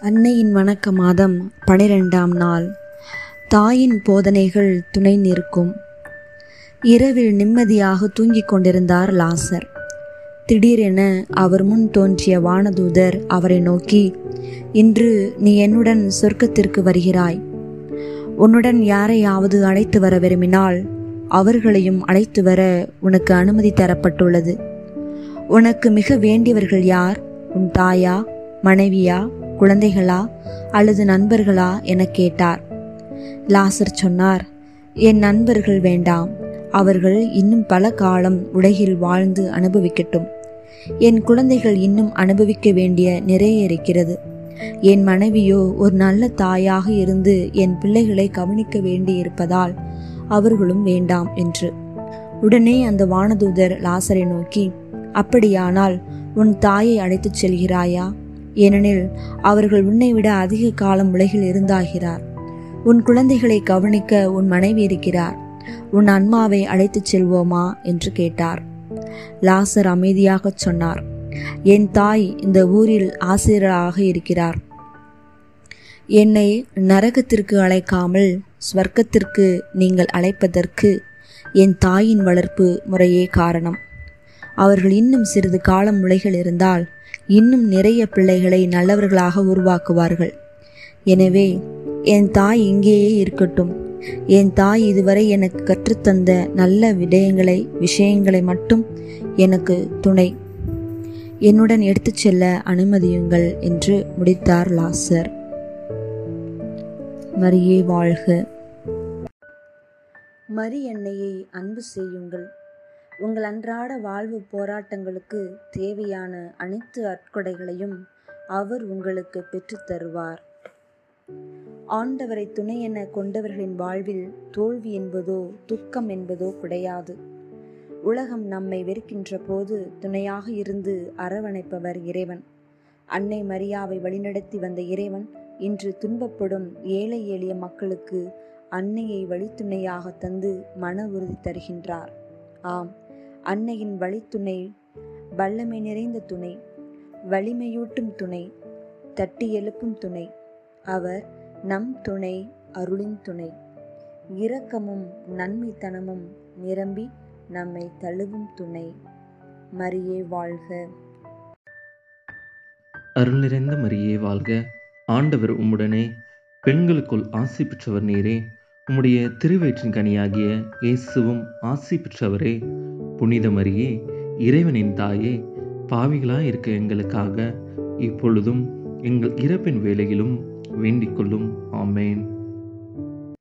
அன்னையின் வணக்க மாதம் பனிரெண்டாம் நாள். தாயின் போதனைகள் துணை நிற்கும். இரவில் நிம்மதியாக தூங்கிக் கொண்டிருந்தார் லாசர். திடீரென அவர் முன் தோன்றிய வானதூதர் அவரை நோக்கி இன்று நீ என்னுடன் சொர்க்கத்திற்கு வருகிறாய். உன்னுடன் யாரையாவது அழைத்து வர விரும்பினால் அவர்களையும் அழைத்து வர உனக்கு அனுமதி தரப்பட்டுள்ளது. உனக்கு மிக வேண்டியவர்கள் யார்? உன் தாயா மனைவியா? குழந்தைகளா அல்லது நண்பர்களா என கேட்டார். லாசர் சொன்னார் என் நண்பர்கள் வேண்டாம். அவர்கள் இன்னும் பல காலம் உலகில் வாழ்ந்து அனுபவிக்கட்டும். என் குழந்தைகள் இன்னும் அனுபவிக்க வேண்டிய நிறைய இருக்கிறது. என் மனைவியோ ஒரு நல்ல தாயாக இருந்து என் பிள்ளைகளை கவனிக்க வேண்டி இருப்பதால் அவர்களும் வேண்டாம் என்று. உடனே அந்த வானதூதர் லாசரை நோக்கி அப்படியானால் உன் தாயை அழைத்துச் செல்கிறாயா? ஏனெனில் அவர்கள் உன்னை விட அதிக காலம் உலகில் இருந்தாகிறார். உன் குழந்தைகளை கவனிக்க உன் மனைவி இருக்கிறார். உன் அன்மாவை அழைத்துச் செல்வோமா? என்று கேட்டார். லாசர் அமைதியாகச் சொன்னார். என் தாய் இந்த ஊரில் ஆசிரியராக இருக்கிறார். என்னை நரகத்திற்கு அழைக்காமல் ஸ்வர்க்கத்திற்கு நீங்கள் அழைப்பதற்கு என் தாயின் வளர்ப்பு முறையே காரணம். அவர்கள் இன்னும் சிறிது காலம் உலகில் இருந்தால் இன்னும் நிறைய பிள்ளைகளை நல்லவர்களாக உருவாக்குவார்கள். எனவே என் தாய் இங்கேயே இருக்கட்டும். என் தாய் இதுவரை எனக்கு கற்றுத்தந்த நல்ல விடயங்களை விஷயங்களை மட்டும் எனக்கு துணை. என்னுடன் எடுத்துச் செல்ல அனுமதியுங்கள் என்று முடித்தார் லாசர். மரியே வாழ்க. மரி என்னையை அன்பு செய்யுங்கள். உங்கள் அன்றாட வாழ்வு போராட்டங்களுக்கு தேவையான அனைத்து அற்கொடைகளையும் அவர் உங்களுக்கு பெற்றுத் தருவார். ஆண்டவரை துணை என கொண்டவர்களின் வாழ்வில் தோல்வி என்பதோ துக்கம் என்பதோ கிடையாது. உலகம் நம்மை வெறுக்கின்ற போது துணையாக இருந்து அரவணைப்பவர் இறைவன். அன்னை மரியாவை வழிநடத்தி வந்த இறைவன் இன்று துன்பப்படும் ஏழை எளிய மக்களுக்கு அன்னையை வழித்துணையாக தந்து மன உறுதி தருகின்றார். ஆம். அன்னையின் வழித்துணை வல்லமை நிறைந்த துணை வலிமையூட்டும் துணை தட்டி எழுப்பும் துணை. அவர் நம் துணை அருளின் துணை. இரக்கமும் நன்மைத்தனமும் நிரம்பி நம்மை தழுவும் துணை. மரியே வாழ்க. அருள் நிறைந்த மரியே வாழ்க. ஆண்டவர் உம்முடனே பெண்களுக்குள் ஆசி பெற்றவர் நீரே. உம்முடைய திருவயிற்றின் கனியாகிய இயேசுவும் ஆசி பெற்றவரே. புனித மரியே இறைவனின் தாயே பாவிகளாக இருக்க எங்களுக்காக இப்பொழுதும் எங்கள் இறப்பின் வேலையிலும் வேண்டிக் கொள்ளும். ஆமேன்.